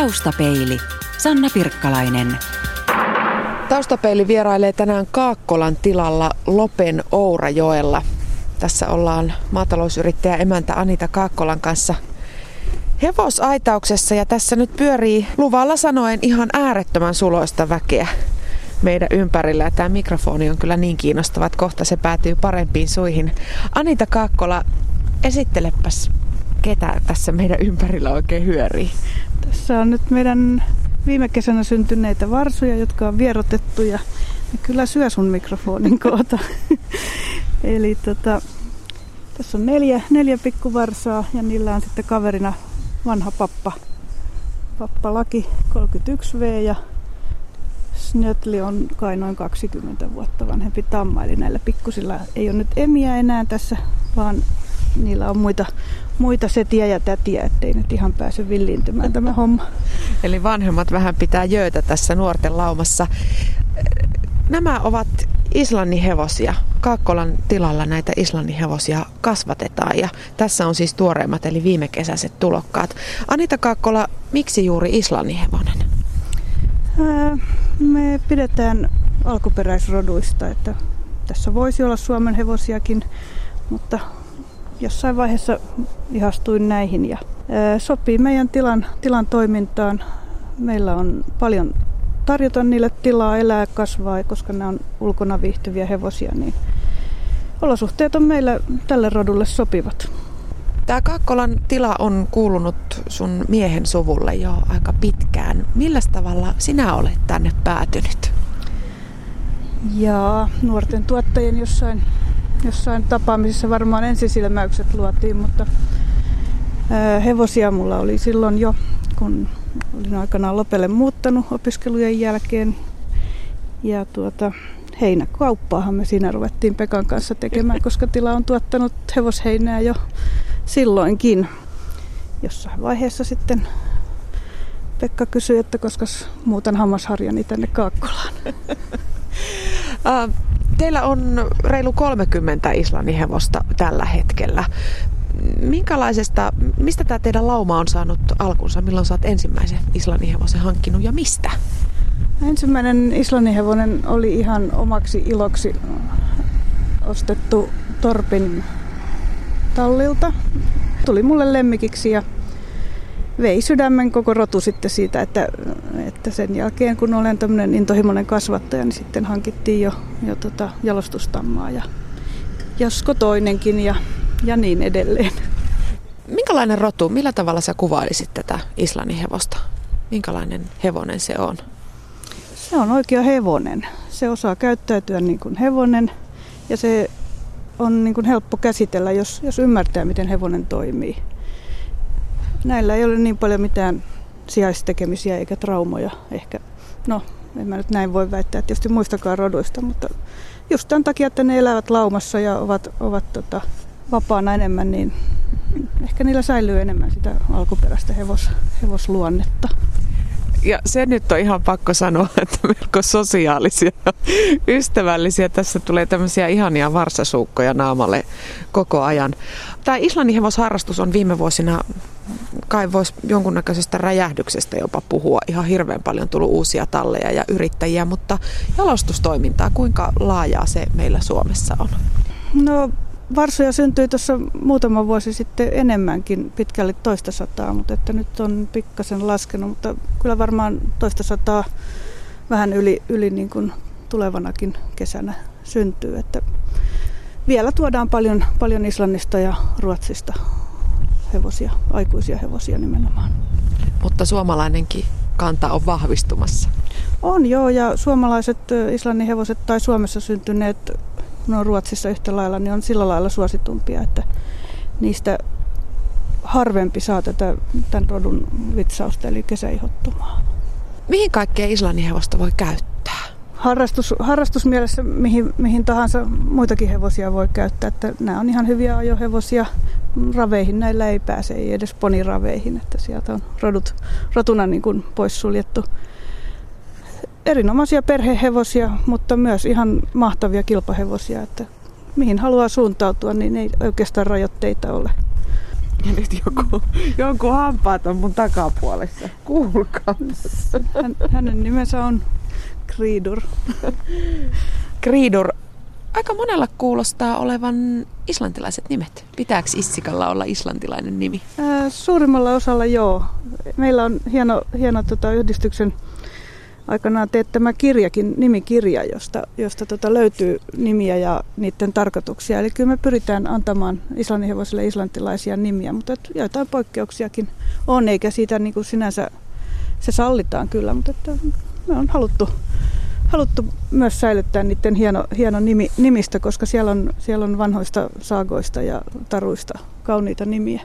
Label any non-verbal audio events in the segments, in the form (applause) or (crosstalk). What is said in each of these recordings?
Taustapeili. Sanna Pirkkalainen. Taustapeili vierailee tänään Kaakkolan tilalla Lopen Ourajoella. Tässä ollaan maatalousyrittäjä emäntä Anita Kaakkolan kanssa hevosaitauksessa ja tässä nyt pyörii luvalla sanoen ihan äärettömän suloista väkeä meidän ympärillä. Ja tämä mikrofoni on kyllä niin kiinnostava, että kohta se päätyy parempiin suihin. Anita Kaakkola, esittelepäs ketä tässä meidän ympärillä oikein hyörii. Tässä on nyt meidän viime kesänä syntyneitä varsuja, jotka on vierotettu ja ne kyllä syö sun mikrofonin koota. (laughs) Eli tota, tässä on neljä, neljä pikkuvarsaa ja niillä on sitten kaverina vanha pappa, pappa Laki 31V ja Snötli on kai noin 20 vuotta vanhempi tamma, eli näillä pikkusilla ei ole nyt emiä enää tässä, vaan niillä on muita, muita setiä ja tätiä, ettei nyt ihan pääse villiintymään tämä homma. Eli vanhemmat vähän pitää jöötä tässä nuorten laumassa. Nämä ovat Islannin hevosia. Kaakkolan tilalla näitä Islannin hevosia kasvatetaan ja tässä on siis tuoreimmat eli viime kesäiset tulokkaat. Anita Kaakkola, miksi juuri Islannin hevonen? Me pidetään alkuperäisroduista, että tässä voisi olla Suomen hevosiakin, mutta jossain vaiheessa ihastuin näihin ja sopii meidän tilan, tilan toimintaan. Meillä on paljon tarjota niille tilaa elää kasvaa, koska ne on ulkona viihtyviä hevosia, niin olosuhteet on meillä tälle rodulle sopivat. Tämä Kaakkolan tila on kuulunut sun miehen suvulle jo aika pitkään. Millä tavalla sinä olet tänne päätynyt? Ja nuorten tuottajien jossain jossain tapaamisessa varmaan ensisilmäykset luotiin, mutta hevosia mulla oli silloin jo, kun olin aikanaan Lopelle muuttanut opiskelujen jälkeen. Ja tuota, heinäkauppaahan me siinä ruvettiin Pekan kanssa tekemään, koska tila on tuottanut hevosheinää jo silloinkin. Jossain vaiheessa sitten Pekka kysyi, että koska muutan hammasharjani tänne Kaakkolaan. (laughs) Teillä on reilu 30 Islannin hevosta tällä hetkellä. Minkälaisesta, mistä tämä teidän lauma on saanut alkunsa? Milloin oot ensimmäisen Islannin hevosen hankkinut ja mistä? Ensimmäinen Islannin hevonen oli ihan omaksi iloksi ostettu Torpin tallilta. Tuli mulle lemmikiksi ja vei sydämen koko rotu sitten siitä, että, että sen jälkeen kun olen tämmöinen intohimoinen kasvattaja, niin sitten hankittiin jo, jo tota jalostustammaa ja josko toinenkin ja, ja niin edelleen. Minkälainen rotu, millä tavalla sä kuvailisit tätä Islannin hevosta? Minkälainen hevonen se on? Se on oikea hevonen. Se osaa käyttäytyä niin kuin hevonen ja se on niin kuin helppo käsitellä, jos, jos ymmärtää, miten hevonen toimii näillä ei ole niin paljon mitään sijaistekemisiä eikä traumoja ehkä. No, en mä nyt näin voi väittää tietysti muistakaan roduista, mutta just tämän takia, että ne elävät laumassa ja ovat, ovat tota, vapaana enemmän, niin ehkä niillä säilyy enemmän sitä alkuperäistä hevos, hevosluonnetta. Ja se nyt on ihan pakko sanoa, (laughs) että melko sosiaalisia ja ystävällisiä. Tässä tulee tämmöisiä ihania varsasuukkoja naamalle koko ajan. Tämä Islannin hevosharrastus on viime vuosina kai voisi jonkunnäköisestä räjähdyksestä jopa puhua. Ihan hirveän paljon tullut uusia talleja ja yrittäjiä, mutta jalostustoimintaa, kuinka laajaa se meillä Suomessa on? No Varsoja syntyi tuossa muutama vuosi sitten enemmänkin, pitkälle toista sataa, mutta että nyt on pikkasen laskenut, mutta kyllä varmaan toista sataa vähän yli, yli niin kuin tulevanakin kesänä syntyy. Että vielä tuodaan paljon, paljon Islannista ja Ruotsista hevosia, aikuisia hevosia nimenomaan. Mutta suomalainenkin kanta on vahvistumassa. On joo, ja suomalaiset Islannin hevoset tai Suomessa syntyneet, no Ruotsissa yhtä lailla, niin on sillä lailla suositumpia, että niistä harvempi saa tätä tämän rodun vitsausta, eli kesäihottumaa. Mihin kaikkea Islannin hevosta voi käyttää? harrastus, harrastusmielessä mihin, mihin tahansa muitakin hevosia voi käyttää. Että nämä on ihan hyviä ajohevosia. Raveihin näillä ei pääse, ei edes poniraveihin, että sieltä on rodut, rotuna niin kuin poissuljettu. Erinomaisia perhehevosia, mutta myös ihan mahtavia kilpahevosia, että mihin haluaa suuntautua, niin ei oikeastaan rajoitteita ole. Ja nyt joku, jonkun hampaat on mun takapuolessa. Kuulkaa. Hän, hänen nimensä on Kriidur. Kriidur. Aika monella kuulostaa olevan islantilaiset nimet. Pitääkö Issikalla olla islantilainen nimi? Ää, suurimmalla osalla joo. Meillä on hieno, hieno tota, yhdistyksen aikanaan teettämä kirjakin, nimikirja, josta, josta tota löytyy nimiä ja niiden tarkoituksia. Eli kyllä me pyritään antamaan islannin hevosille islantilaisia nimiä, mutta joitain poikkeuksiakin on, eikä siitä niin kuin sinänsä se sallitaan kyllä, mutta että me on haluttu, haluttu myös säilyttää niiden hieno, hieno nimi, nimistä, koska siellä on, siellä on vanhoista saagoista ja taruista kauniita nimiä.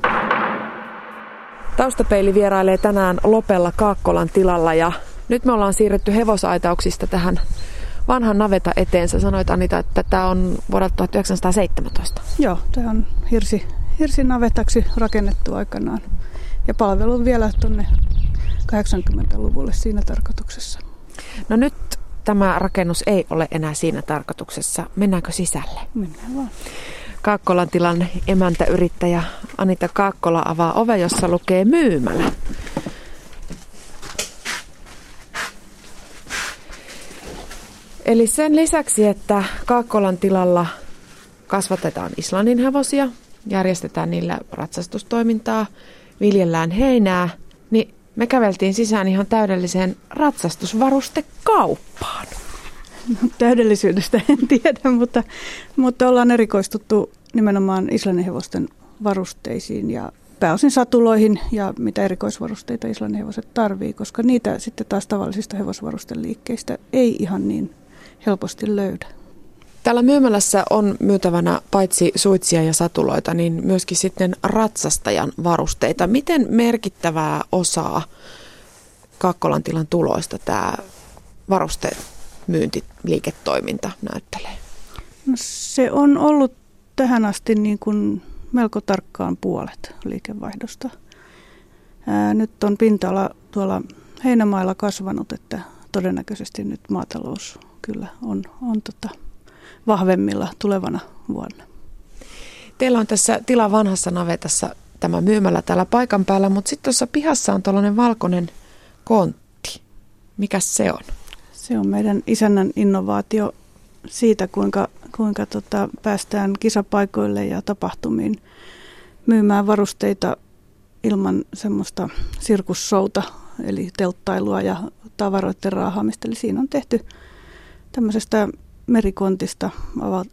Taustapeili vierailee tänään Lopella Kaakkolan tilalla ja nyt me ollaan siirretty hevosaitauksista tähän vanhan naveta eteen. Sä sanoit Anita, että tämä on vuodelta 1917. Joo, tämä on hirsi, hirsinavetaksi rakennettu aikanaan. Ja palvelu vielä tuonne 80-luvulle siinä tarkoituksessa. No nyt tämä rakennus ei ole enää siinä tarkoituksessa. Mennäänkö sisälle? Mennään vaan. Kaakkolan tilan emäntäyrittäjä Anita Kaakkola avaa ove, jossa lukee myymälä. Eli sen lisäksi, että Kaakkolan tilalla kasvatetaan Islannin hevosia, järjestetään niillä ratsastustoimintaa, viljellään heinää, me käveltiin sisään ihan täydelliseen ratsastusvarustekauppaan. No, täydellisyydestä en tiedä, mutta, mutta ollaan erikoistuttu nimenomaan Islannin hevosten varusteisiin ja pääosin satuloihin ja mitä erikoisvarusteita Islannin hevoset tarvii, koska niitä sitten taas tavallisista hevosvarusteliikkeistä ei ihan niin helposti löydä. Täällä myymälässä on myytävänä paitsi suitsia ja satuloita, niin myöskin sitten ratsastajan varusteita. Miten merkittävää osaa Kakkolan tilan tuloista tämä varustemyyntiliiketoiminta näyttelee? No, se on ollut tähän asti niin kuin melko tarkkaan puolet liikevaihdosta. Ää, nyt on pinta-ala tuolla heinämailla kasvanut, että todennäköisesti nyt maatalous kyllä on, on tota vahvemmilla tulevana vuonna. Teillä on tässä tila vanhassa navetassa tämä myymällä täällä paikan päällä, mutta sitten tuossa pihassa on tällainen valkoinen kontti. Mikä se on? Se on meidän isännän innovaatio siitä, kuinka, kuinka tota, päästään kisapaikoille ja tapahtumiin myymään varusteita ilman semmoista sirkussouta, eli telttailua ja tavaroiden raahaamista. Eli siinä on tehty tämmöisestä merikontista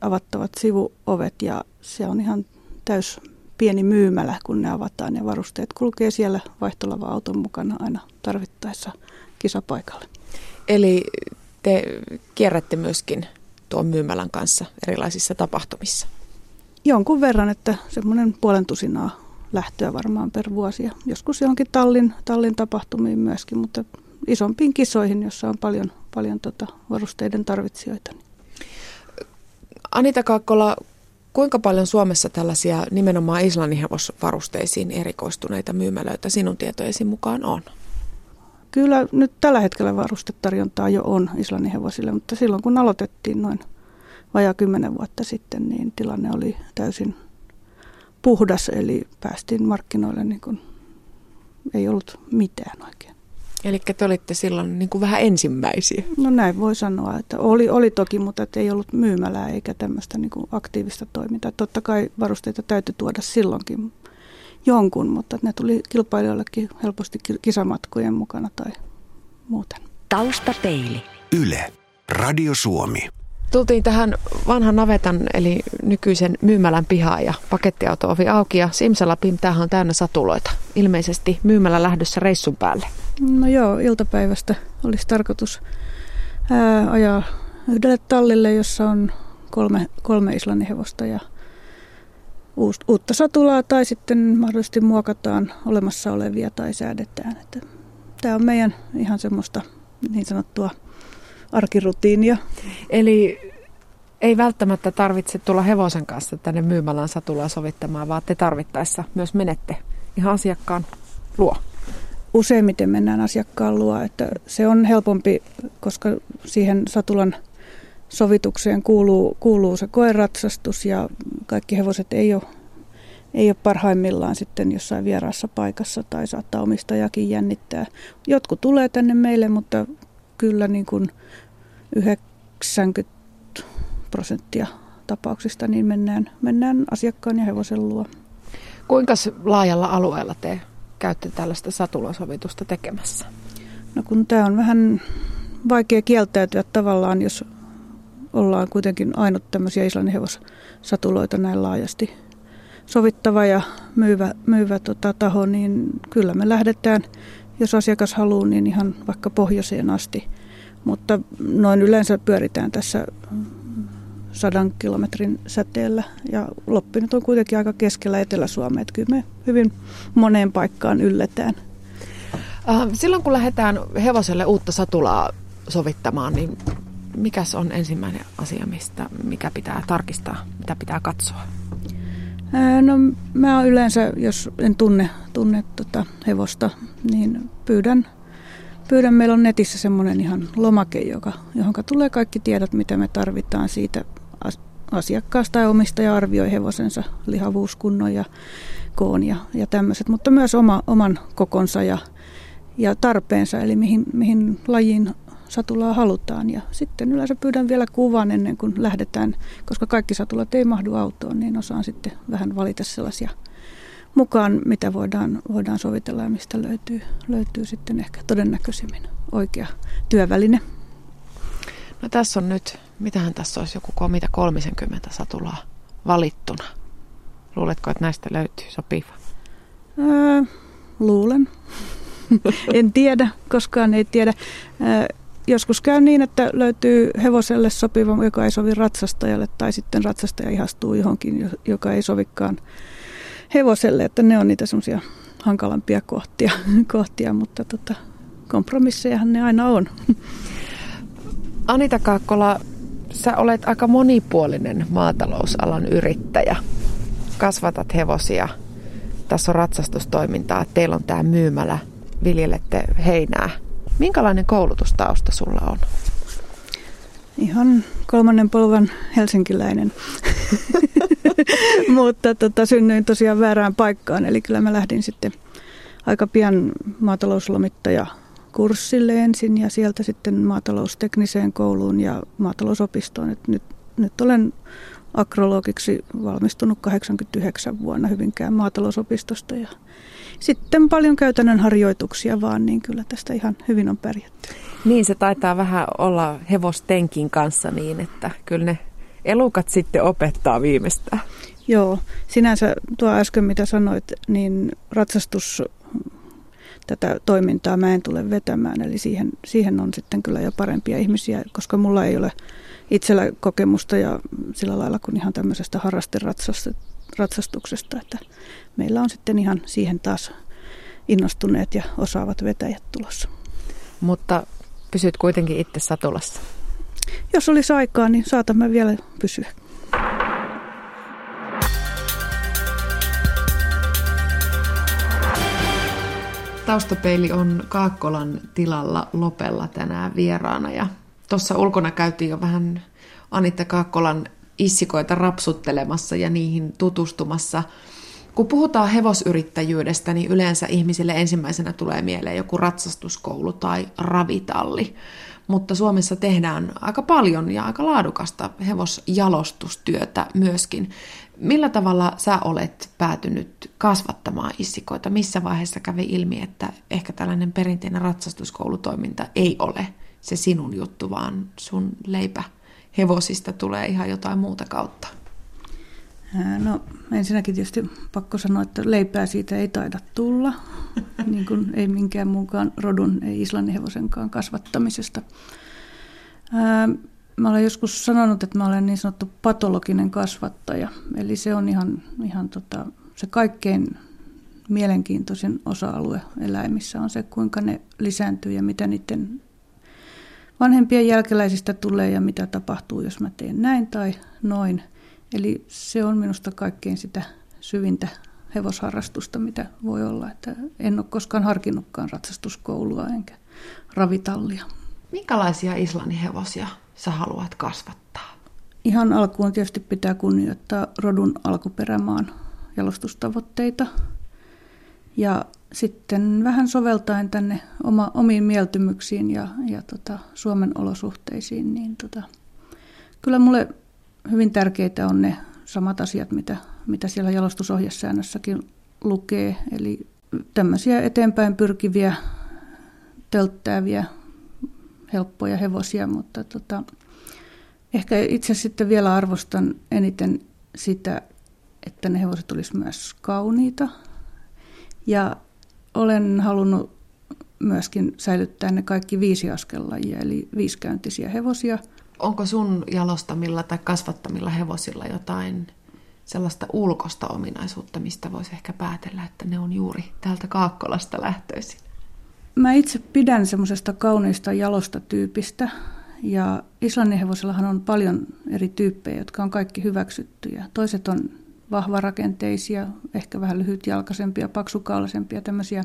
avattavat sivuovet ja se on ihan täys pieni myymälä, kun ne avataan ja varusteet kulkee siellä vaihtolava-auton mukana aina tarvittaessa kisapaikalle. Eli te kierrätte myöskin tuon myymälän kanssa erilaisissa tapahtumissa? Jonkun verran, että semmoinen puolen tusinaa lähtöä varmaan per vuosi. Ja joskus johonkin tallin, tallin tapahtumiin myöskin, mutta isompiin kisoihin, jossa on paljon, paljon tota varusteiden tarvitsijoita. Anita Kaakkola, kuinka paljon Suomessa tällaisia nimenomaan Islannin hevosvarusteisiin erikoistuneita myymälöitä sinun tietojesi mukaan on? Kyllä nyt tällä hetkellä varustetarjontaa jo on Islannin hevosille, mutta silloin kun aloitettiin noin vajaa kymmenen vuotta sitten, niin tilanne oli täysin puhdas, eli päästiin markkinoille niin kuin ei ollut mitään oikein. Eli te olitte silloin niin kuin vähän ensimmäisiä. No näin voi sanoa, että oli, oli toki, mutta että ei ollut myymälää eikä tämmöistä niin kuin aktiivista toimintaa. Totta kai varusteita täytyy tuoda silloinkin jonkun, mutta ne tuli kilpailijoillekin helposti kisamatkojen mukana tai muuten. Taustapeili. Yle. Radio Suomi. Tultiin tähän vanhan navetan eli nykyisen myymälän pihaan ja pakettiauto-ovi auki ja Simsalapim tämähän on täynnä satuloita. Ilmeisesti myymälä lähdössä reissun päälle. No joo, iltapäivästä olisi tarkoitus ää, ajaa yhdelle tallille, jossa on kolme, kolme islannin hevosta ja uus, uutta satulaa tai sitten mahdollisesti muokataan olemassa olevia tai säädetään. Että tämä on meidän ihan semmoista niin sanottua arkirutiinia. Eli ei välttämättä tarvitse tulla hevosen kanssa tänne myymälän satulaa sovittamaan, vaan te tarvittaessa myös menette ihan asiakkaan luo. Useimmiten mennään asiakkaan luo, että se on helpompi, koska siihen satulan sovitukseen kuuluu, kuuluu se koeratsastus ja kaikki hevoset ei ole ei ole parhaimmillaan sitten jossain vieraassa paikassa tai saattaa omistajakin jännittää. Jotkut tulee tänne meille, mutta kyllä niin kuin 90 prosenttia tapauksista niin mennään, mennään asiakkaan ja hevosen luo. Kuinka laajalla alueella te käytte tällaista satulasovitusta tekemässä? No kun tämä on vähän vaikea kieltäytyä tavallaan, jos ollaan kuitenkin ainut tämmöisiä Islannin hevossatuloita näin laajasti sovittava ja myyvä, myyvä tota, taho, niin kyllä me lähdetään, jos asiakas haluaa, niin ihan vaikka pohjoiseen asti. Mutta noin yleensä pyöritään tässä sadan kilometrin säteellä ja Loppi nyt on kuitenkin aika keskellä Etelä-Suomea, että kyllä me hyvin moneen paikkaan ylletään. Äh, silloin kun lähdetään hevoselle uutta satulaa sovittamaan, niin mikä on ensimmäinen asia, mistä, mikä pitää tarkistaa, mitä pitää katsoa? No mä yleensä, jos en tunne, tunne tota hevosta, niin pyydän, pyydän, meillä on netissä semmoinen ihan lomake, joka, johon tulee kaikki tiedot, mitä me tarvitaan siitä asiakkaasta tai omistaja arvioi hevosensa lihavuuskunnon ja koon ja, ja tämmöiset, mutta myös oma, oman kokonsa ja, ja tarpeensa, eli mihin, mihin lajiin satulaa halutaan. Ja sitten yleensä pyydän vielä kuvan ennen kuin lähdetään, koska kaikki satulat ei mahdu autoon, niin osaan sitten vähän valita sellaisia mukaan, mitä voidaan, voidaan sovitella ja mistä löytyy, löytyy sitten ehkä todennäköisimmin oikea työväline. No tässä on nyt, mitähän tässä olisi joku komita 30 satulaa valittuna. Luuletko, että näistä löytyy sopiva? Öö, luulen. (laughs) en tiedä, koskaan ei tiedä. Öö, joskus käy niin, että löytyy hevoselle sopiva, joka ei sovi ratsastajalle, tai sitten ratsastaja ihastuu johonkin, joka ei sovikaan hevoselle, että ne on niitä semmoisia hankalampia kohtia, (laughs) kohtia mutta tota, kompromissejahan ne aina on. Anita Kaakkola, sä olet aika monipuolinen maatalousalan yrittäjä. Kasvatat hevosia, tässä on ratsastustoimintaa, teillä on tämä myymälä, viljelette heinää – Minkälainen koulutustausta sulla on? Ihan kolmannen polvan helsinkiläinen. (laughs) Mutta tota, synnyin tosiaan väärään paikkaan, eli kyllä mä lähdin sitten aika pian maatalouslomittaja kurssille ensin ja sieltä sitten maataloustekniseen kouluun ja maatalousopistoon. Et nyt, nyt olen akrologiksi valmistunut 89 vuonna Hyvinkään maatalousopistosta ja sitten paljon käytännön harjoituksia vaan, niin kyllä tästä ihan hyvin on pärjätty. Niin, se taitaa vähän olla hevostenkin kanssa niin, että kyllä ne elukat sitten opettaa viimeistään. Joo, sinänsä tuo äsken mitä sanoit, niin ratsastus tätä toimintaa mä en tule vetämään, eli siihen, siihen on sitten kyllä jo parempia ihmisiä, koska mulla ei ole itsellä kokemusta ja sillä lailla kuin ihan tämmöisestä harrasteratsastuksesta, että meillä on sitten ihan siihen taas innostuneet ja osaavat vetäjät tulossa. Mutta pysyt kuitenkin itse satulassa. Jos olisi aikaa, niin saatamme vielä pysyä. Taustapeili on Kaakkolan tilalla Lopella tänään vieraana ja tuossa ulkona käytiin jo vähän Anitta Kaakkolan issikoita rapsuttelemassa ja niihin tutustumassa. Kun puhutaan hevosyrittäjyydestä, niin yleensä ihmisille ensimmäisenä tulee mieleen joku ratsastuskoulu tai ravitalli. Mutta Suomessa tehdään aika paljon ja aika laadukasta hevosjalostustyötä myöskin. Millä tavalla sä olet päätynyt kasvattamaan issikoita? Missä vaiheessa kävi ilmi, että ehkä tällainen perinteinen ratsastuskoulutoiminta ei ole se sinun juttu, vaan sun leipä hevosista tulee ihan jotain muuta kautta? No ensinnäkin tietysti pakko sanoa, että leipää siitä ei taida tulla, (laughs) niin kuin ei minkään muunkaan rodun, ei islannin hevosenkaan kasvattamisesta. Mä olen joskus sanonut, että mä olen niin sanottu patologinen kasvattaja, eli se on ihan, ihan tota, se kaikkein mielenkiintoisin osa-alue eläimissä on se, kuinka ne lisääntyy ja mitä niiden vanhempien jälkeläisistä tulee ja mitä tapahtuu, jos mä teen näin tai noin. Eli se on minusta kaikkein sitä syvintä hevosharrastusta, mitä voi olla. Että en ole koskaan harkinnutkaan ratsastuskoulua enkä ravitallia. Minkälaisia Islannin hevosia sä haluat kasvattaa? Ihan alkuun tietysti pitää kunnioittaa rodun alkuperämaan jalostustavoitteita. Ja sitten vähän soveltaen tänne oma, omiin mieltymyksiin ja, ja tota, Suomen olosuhteisiin, niin tota, kyllä mulle hyvin tärkeitä on ne samat asiat, mitä, mitä siellä jalostusohjesäännössäkin lukee. Eli tämmöisiä eteenpäin pyrkiviä, tölttääviä, helppoja hevosia, mutta tota, ehkä itse sitten vielä arvostan eniten sitä, että ne hevoset olisi myös kauniita. Ja olen halunnut myöskin säilyttää ne kaikki viisi askellajia, eli viisikäyntisiä hevosia. Onko sun jalostamilla tai kasvattamilla hevosilla jotain sellaista ulkosta ominaisuutta, mistä voisi ehkä päätellä, että ne on juuri täältä Kaakkolasta lähtöisin? Mä itse pidän semmoisesta kauniista jalosta tyypistä. Ja Islannin hevosellahan on paljon eri tyyppejä, jotka on kaikki hyväksyttyjä. Toiset on vahvarakenteisia, ehkä vähän lyhytjalkaisempia, paksukaulaisempia, tämmöisiä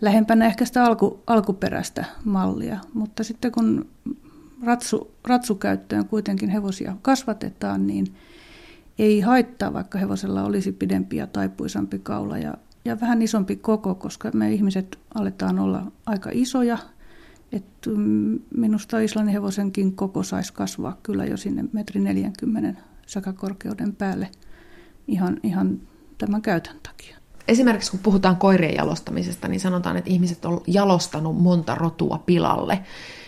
lähempänä ehkä sitä alku, alkuperäistä mallia. Mutta sitten kun ratsu, ratsukäyttöön kuitenkin hevosia kasvatetaan, niin ei haittaa, vaikka hevosella olisi pidempi ja taipuisampi kaula ja, ja vähän isompi koko, koska me ihmiset aletaan olla aika isoja. Et mm, minusta Islannin hevosenkin koko saisi kasvaa kyllä jo sinne metri 40 sakakorkeuden päälle ihan, ihan tämän käytön takia. Esimerkiksi kun puhutaan koirien jalostamisesta, niin sanotaan, että ihmiset on jalostanut monta rotua pilalle.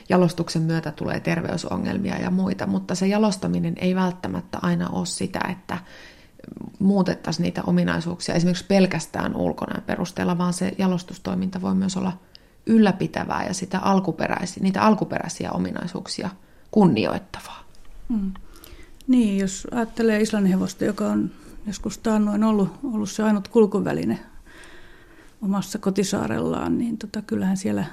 Jalostuksen myötä tulee terveysongelmia ja muita, mutta se jalostaminen ei välttämättä aina ole sitä, että muutettaisiin niitä ominaisuuksia esimerkiksi pelkästään ulkonäön perusteella, vaan se jalostustoiminta voi myös olla ylläpitävää ja sitä alkuperäisiä, niitä alkuperäisiä ominaisuuksia kunnioittavaa. Mm. Niin, jos ajattelee Islannin hevosta, joka on joskus taannoin ollut, ollut se ainut kulkuväline omassa kotisaarellaan, niin tota, kyllähän siellä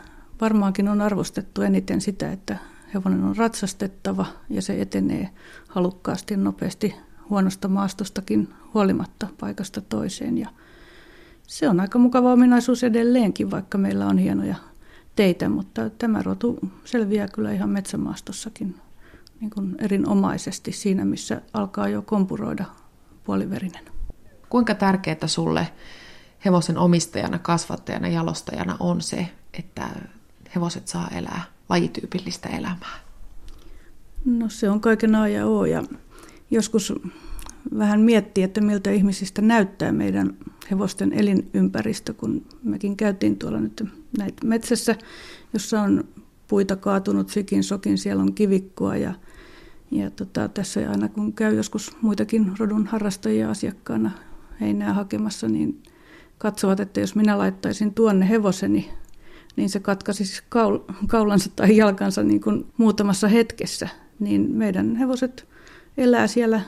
varmaankin on arvostettu eniten sitä, että hevonen on ratsastettava ja se etenee halukkaasti nopeasti huonosta maastostakin huolimatta paikasta toiseen. Ja se on aika mukava ominaisuus edelleenkin, vaikka meillä on hienoja teitä, mutta tämä rotu selviää kyllä ihan metsämaastossakin niin kuin erinomaisesti siinä, missä alkaa jo kompuroida puoliverinen. Kuinka tärkeää sulle hevosen omistajana, kasvattajana, jalostajana on se, että hevoset saa elää lajityypillistä elämää? No se on kaiken A ja O ja joskus vähän miettii, että miltä ihmisistä näyttää meidän hevosten elinympäristö, kun mekin käytiin tuolla nyt näitä metsässä, jossa on puita kaatunut sikin sokin, siellä on kivikkoa ja ja tota, tässä aina kun käy joskus muitakin rodun harrastajia asiakkaana heinää hakemassa, niin katsovat, että jos minä laittaisin tuonne hevoseni, niin se katkaisi kaul- kaulansa tai jalkansa niin kuin muutamassa hetkessä. Niin meidän hevoset elää siellä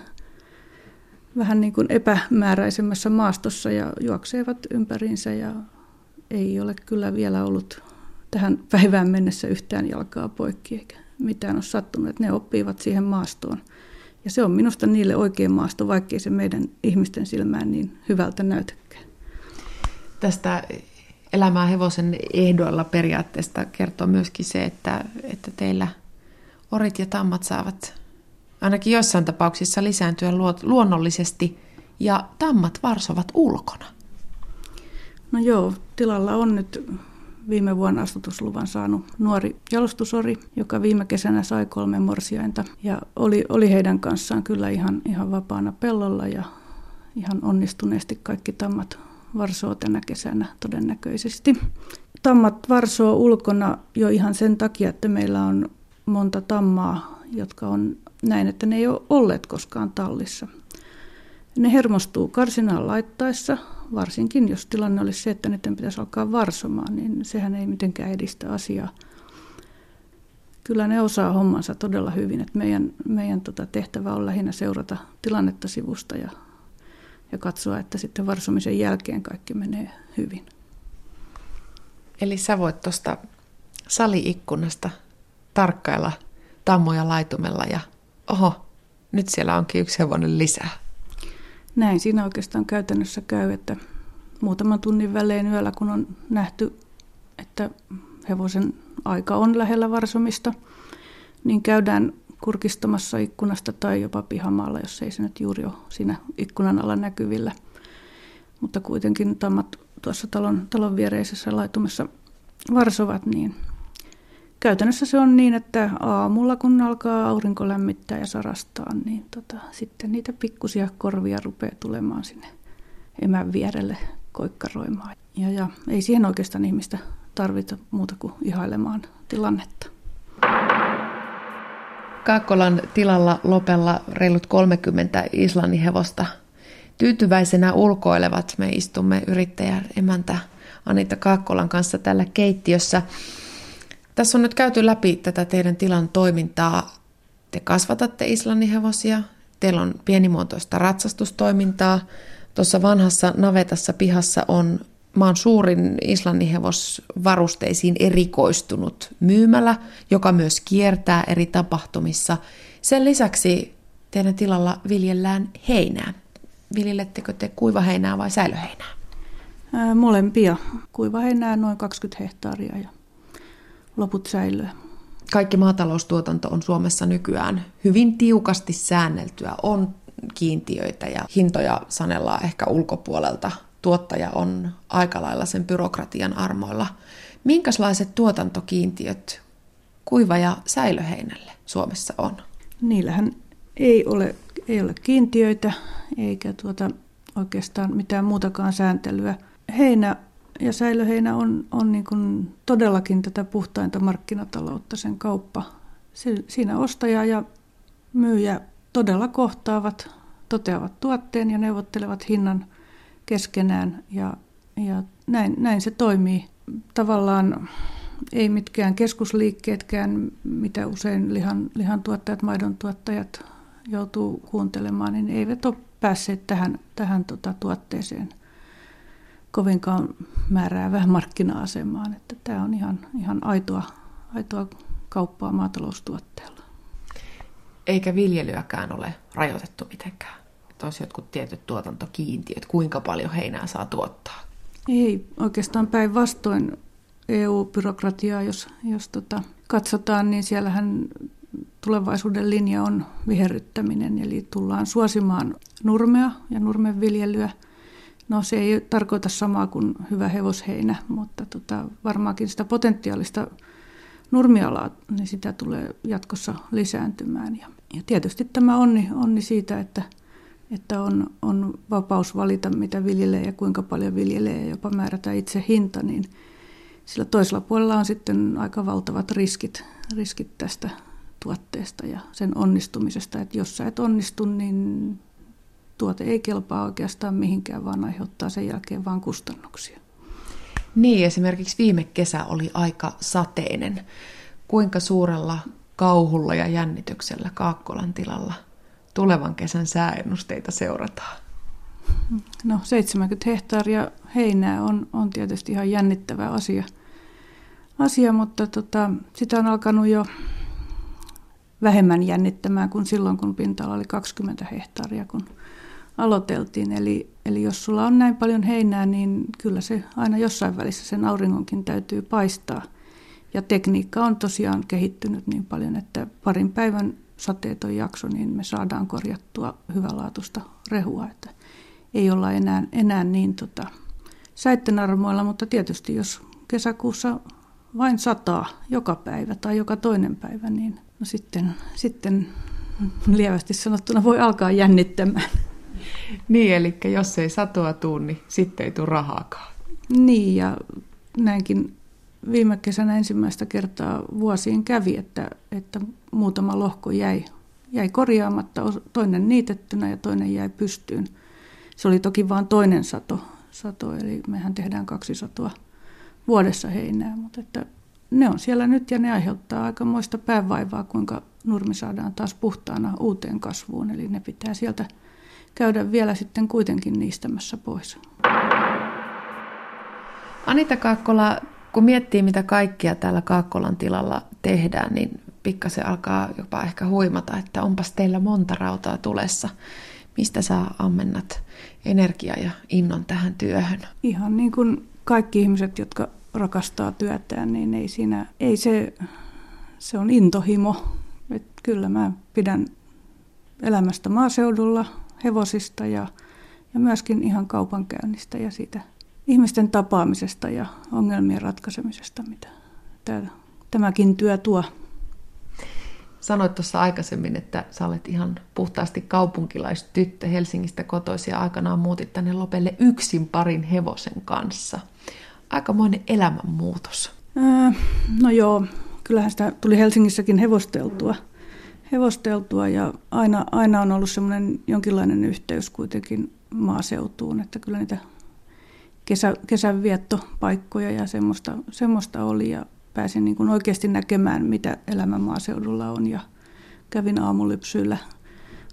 vähän niin kuin epämääräisemmässä maastossa ja juoksevat ympäriinsä ja ei ole kyllä vielä ollut tähän päivään mennessä yhtään jalkaa poikki eikä mitään ole sattunut, että ne oppivat siihen maastoon. Ja se on minusta niille oikein maasto, vaikkei se meidän ihmisten silmään niin hyvältä näytäkään. Tästä elämää hevosen ehdoilla periaatteesta kertoo myöskin se, että, että teillä orit ja tammat saavat ainakin joissain tapauksissa lisääntyä luonnollisesti ja tammat varsovat ulkona. No joo, tilalla on nyt viime vuonna astutusluvan saanut nuori jalostusori, joka viime kesänä sai kolme morsiainta. Ja oli, oli heidän kanssaan kyllä ihan, ihan vapaana pellolla ja ihan onnistuneesti kaikki tammat varsoo tänä kesänä todennäköisesti. Tammat varsoo ulkona jo ihan sen takia, että meillä on monta tammaa, jotka on näin, että ne ei ole olleet koskaan tallissa. Ne hermostuu karsinaan laittaessa, varsinkin jos tilanne olisi se, että niiden pitäisi alkaa varsomaan, niin sehän ei mitenkään edistä asiaa. Kyllä ne osaa hommansa todella hyvin, että meidän, meidän tota tehtävä on lähinnä seurata tilannetta sivusta ja, ja katsoa, että sitten varsomisen jälkeen kaikki menee hyvin. Eli sä voit tuosta saliikkunasta tarkkailla tammoja laitumella ja oho, nyt siellä onkin yksi hevonen lisää näin siinä oikeastaan käytännössä käy, että muutaman tunnin välein yöllä, kun on nähty, että hevosen aika on lähellä varsomista, niin käydään kurkistamassa ikkunasta tai jopa pihamaalla, jos ei se nyt juuri ole siinä ikkunan alla näkyvillä. mutta kuitenkin tammat tuossa talon, talon viereisessä laitumessa varsovat, niin käytännössä se on niin, että aamulla kun alkaa aurinko lämmittää ja sarastaa, niin tota, sitten niitä pikkusia korvia rupeaa tulemaan sinne emän vierelle koikkaroimaan. Ja, ja ei siihen oikeastaan ihmistä tarvita muuta kuin ihailemaan tilannetta. Kaakkolan tilalla lopella reilut 30 Islannin hevosta. Tyytyväisenä ulkoilevat me istumme yrittäjä emäntä Anita Kaakkolan kanssa tällä keittiössä. Tässä on nyt käyty läpi tätä teidän tilan toimintaa. Te kasvatatte Islannin hevosia, teillä on pienimuotoista ratsastustoimintaa. Tuossa vanhassa navetassa pihassa on maan suurin islannihevosvarusteisiin erikoistunut myymälä, joka myös kiertää eri tapahtumissa. Sen lisäksi teidän tilalla viljellään heinää. Viljelettekö te kuivaheinää vai säilöheinää? Ää, molempia. Kuivaheinää noin 20 hehtaaria ja loput säilöä. Kaikki maataloustuotanto on Suomessa nykyään hyvin tiukasti säänneltyä. On kiintiöitä ja hintoja sanellaan ehkä ulkopuolelta tuottaja on aika lailla sen byrokratian armoilla. Minkälaiset tuotantokiintiöt kuiva- ja säilöheinälle Suomessa on? Niillähän ei ole, ei ole kiintiöitä eikä tuota oikeastaan mitään muutakaan sääntelyä. Heinä ja säilöheinä on, on niin kuin todellakin tätä puhtainta markkinataloutta, sen kauppa. Siinä ostaja ja myyjä todella kohtaavat, toteavat tuotteen ja neuvottelevat hinnan keskenään ja, ja näin, näin se toimii. Tavallaan ei mitkään keskusliikkeetkään, mitä usein lihan, lihan tuottajat, maidon tuottajat joutuu kuuntelemaan, niin eivät ole päässeet tähän, tähän tota, tuotteeseen kovinkaan määräävään markkina-asemaan. Että tämä on ihan, ihan aitoa, aitoa kauppaa maataloustuotteella. Eikä viljelyäkään ole rajoitettu mitenkään että olisi jotkut tietyt tuotantokiintiöt, kuinka paljon heinää saa tuottaa? Ei, oikeastaan päinvastoin EU-byrokratiaa, jos, jos tota, katsotaan, niin siellähän tulevaisuuden linja on viherryttäminen, eli tullaan suosimaan nurmea ja nurmenviljelyä. No se ei tarkoita samaa kuin hyvä hevosheinä, mutta tota, varmaankin sitä potentiaalista nurmialaa, niin sitä tulee jatkossa lisääntymään. Ja, ja tietysti tämä onni, onni siitä, että että on, on vapaus valita, mitä viljelee ja kuinka paljon viljelee ja jopa määrätä itse hinta, niin sillä toisella puolella on sitten aika valtavat riskit, riskit tästä tuotteesta ja sen onnistumisesta. Että jos sä et onnistu, niin tuote ei kelpaa oikeastaan mihinkään, vaan aiheuttaa sen jälkeen vain kustannuksia. Niin, esimerkiksi viime kesä oli aika sateinen. Kuinka suurella kauhulla ja jännityksellä Kaakkolan tilalla tulevan kesän sääennusteita seurataan? No 70 hehtaaria heinää on, on tietysti ihan jännittävä asia, asia mutta tota, sitä on alkanut jo vähemmän jännittämään kuin silloin, kun pinta oli 20 hehtaaria, kun aloiteltiin. Eli, eli jos sulla on näin paljon heinää, niin kyllä se aina jossain välissä sen auringonkin täytyy paistaa. Ja tekniikka on tosiaan kehittynyt niin paljon, että parin päivän sateeton jakso, niin me saadaan korjattua hyvälaatuista rehua. Että ei olla enää, enää niin tota, säitten armoilla, mutta tietysti jos kesäkuussa vain sataa joka päivä tai joka toinen päivä, niin no sitten, sitten lievästi sanottuna voi alkaa jännittämään. Niin, eli jos ei satoa tuu, niin sitten ei tule rahaakaan. Niin, ja näinkin viime kesänä ensimmäistä kertaa vuosiin kävi, että, että muutama lohko jäi, jäi korjaamatta, toinen niitettynä ja toinen jäi pystyyn. Se oli toki vain toinen sato, sato, eli mehän tehdään kaksi satoa vuodessa heinää, mutta että ne on siellä nyt ja ne aiheuttaa aikamoista päävaivaa, kuinka nurmi saadaan taas puhtaana uuteen kasvuun, eli ne pitää sieltä käydä vielä sitten kuitenkin niistämässä pois. Anita Kaakkola, kun miettii mitä kaikkia täällä Kaakkolan tilalla tehdään, niin pikkasen alkaa jopa ehkä huimata, että onpas teillä monta rautaa tulessa. Mistä sä ammennat energiaa ja innon tähän työhön? Ihan niin kuin kaikki ihmiset, jotka rakastaa työtään, niin ei siinä, ei se, se on intohimo. Et kyllä mä pidän elämästä maaseudulla, hevosista ja, ja myöskin ihan kaupankäynnistä ja siitä ihmisten tapaamisesta ja ongelmien ratkaisemisesta, mitä tämäkin työ tuo. Sanoit tuossa aikaisemmin, että sä olet ihan puhtaasti kaupunkilaistyttö Helsingistä kotoisin ja aikanaan muutit tänne Lopelle yksin parin hevosen kanssa. Aikamoinen elämänmuutos. Öö, no joo, kyllähän sitä tuli Helsingissäkin hevosteltua. Hevosteltua ja aina, aina on ollut semmoinen jonkinlainen yhteys kuitenkin maaseutuun, että kyllä niitä kesä, kesänviettopaikkoja ja semmoista, semmoista oli ja pääsin niin kuin oikeasti näkemään, mitä elämä maaseudulla on ja kävin aamulypsyillä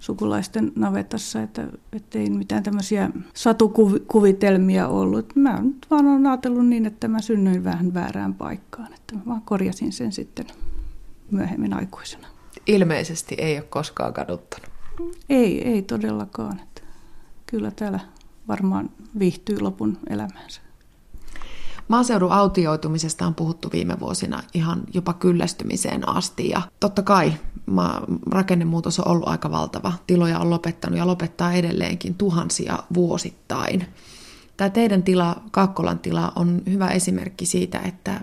sukulaisten navetassa, että, että ei mitään tämmöisiä satukuvitelmia ollut. Mä nyt vaan olen ajatellut niin, että mä synnyin vähän väärään paikkaan, että mä vaan korjasin sen sitten myöhemmin aikuisena. Ilmeisesti ei ole koskaan kaduttanut. Ei, ei todellakaan. Että kyllä täällä varmaan viihtyy lopun elämänsä. Maaseudun autioitumisesta on puhuttu viime vuosina ihan jopa kyllästymiseen asti ja totta kai rakennemuutos on ollut aika valtava. Tiloja on lopettanut ja lopettaa edelleenkin tuhansia vuosittain. Tämä teidän tila, Kaakkolan tila, on hyvä esimerkki siitä, että,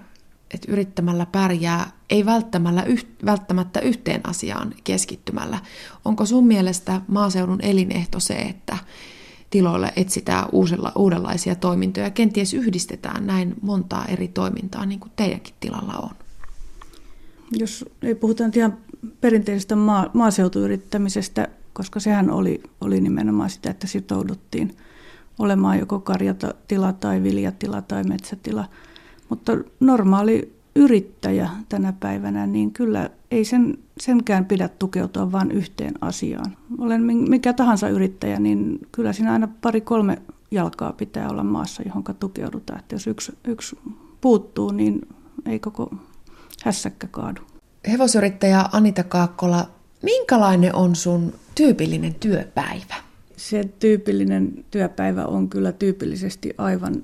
että yrittämällä pärjää, ei välttämättä yhteen asiaan keskittymällä. Onko sun mielestä maaseudun elinehto se, että tiloille etsitään uusilla, uudenlaisia toimintoja. Kenties yhdistetään näin montaa eri toimintaa, niin kuin teidänkin tilalla on. Jos ei puhuta ihan perinteisestä maa, maaseutuyrittämisestä, koska sehän oli, oli nimenomaan sitä, että sitouduttiin olemaan joko karjatila tai viljatila tai metsätila. Mutta normaali yrittäjä tänä päivänä, niin kyllä ei sen, senkään pidä tukeutua vain yhteen asiaan. Olen mikä tahansa yrittäjä, niin kyllä siinä aina pari-kolme jalkaa pitää olla maassa, johon tukeudutaan. Että jos yksi, yksi puuttuu, niin ei koko hässäkkä kaadu. Hevosyrittäjä Anita Kaakkola, minkälainen on sun tyypillinen työpäivä? Se tyypillinen työpäivä on kyllä tyypillisesti aivan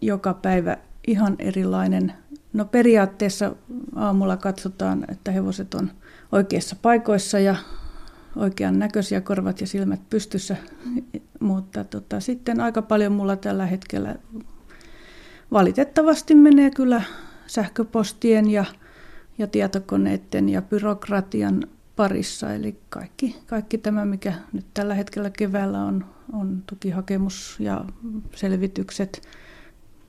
joka päivä ihan erilainen – No periaatteessa aamulla katsotaan, että hevoset on oikeissa paikoissa ja oikean näköisiä korvat ja silmät pystyssä, mutta tota, sitten aika paljon mulla tällä hetkellä valitettavasti menee kyllä sähköpostien ja, ja tietokoneiden ja byrokratian parissa. Eli kaikki, kaikki tämä, mikä nyt tällä hetkellä keväällä on, on tukihakemus ja selvitykset,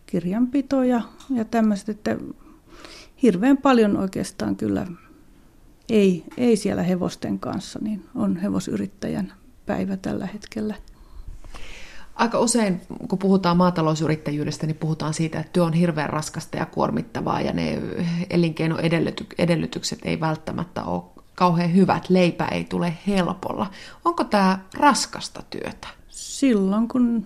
kirjanpito ja, ja tämmöiset, että hirveän paljon oikeastaan kyllä ei, ei siellä hevosten kanssa, niin on hevosyrittäjän päivä tällä hetkellä. Aika usein, kun puhutaan maatalousyrittäjyydestä, niin puhutaan siitä, että työ on hirveän raskasta ja kuormittavaa ja ne elinkeinoedellytykset ei välttämättä ole kauhean hyvät. Leipä ei tule helpolla. Onko tämä raskasta työtä? Silloin, kun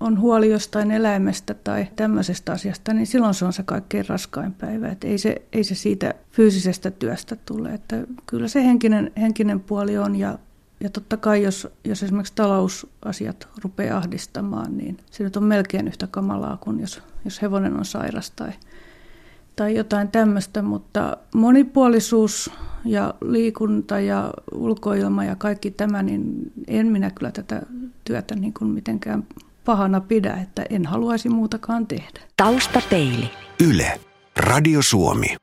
on huoli jostain eläimestä tai tämmöisestä asiasta, niin silloin se on se kaikkein raskain päivä. Että ei, se, ei se siitä fyysisestä työstä tule. Että kyllä se henkinen, henkinen puoli on ja, ja totta kai jos, jos esimerkiksi talousasiat rupeaa ahdistamaan, niin se nyt on melkein yhtä kamalaa kuin jos, jos hevonen on sairas tai, tai jotain tämmöistä, mutta monipuolisuus ja liikunta ja ulkoilma ja kaikki tämä, niin en minä kyllä tätä työtä niin kuin mitenkään pahana pidä, että en haluaisi muutakaan tehdä. Taustapeili. Yle. Radio Suomi.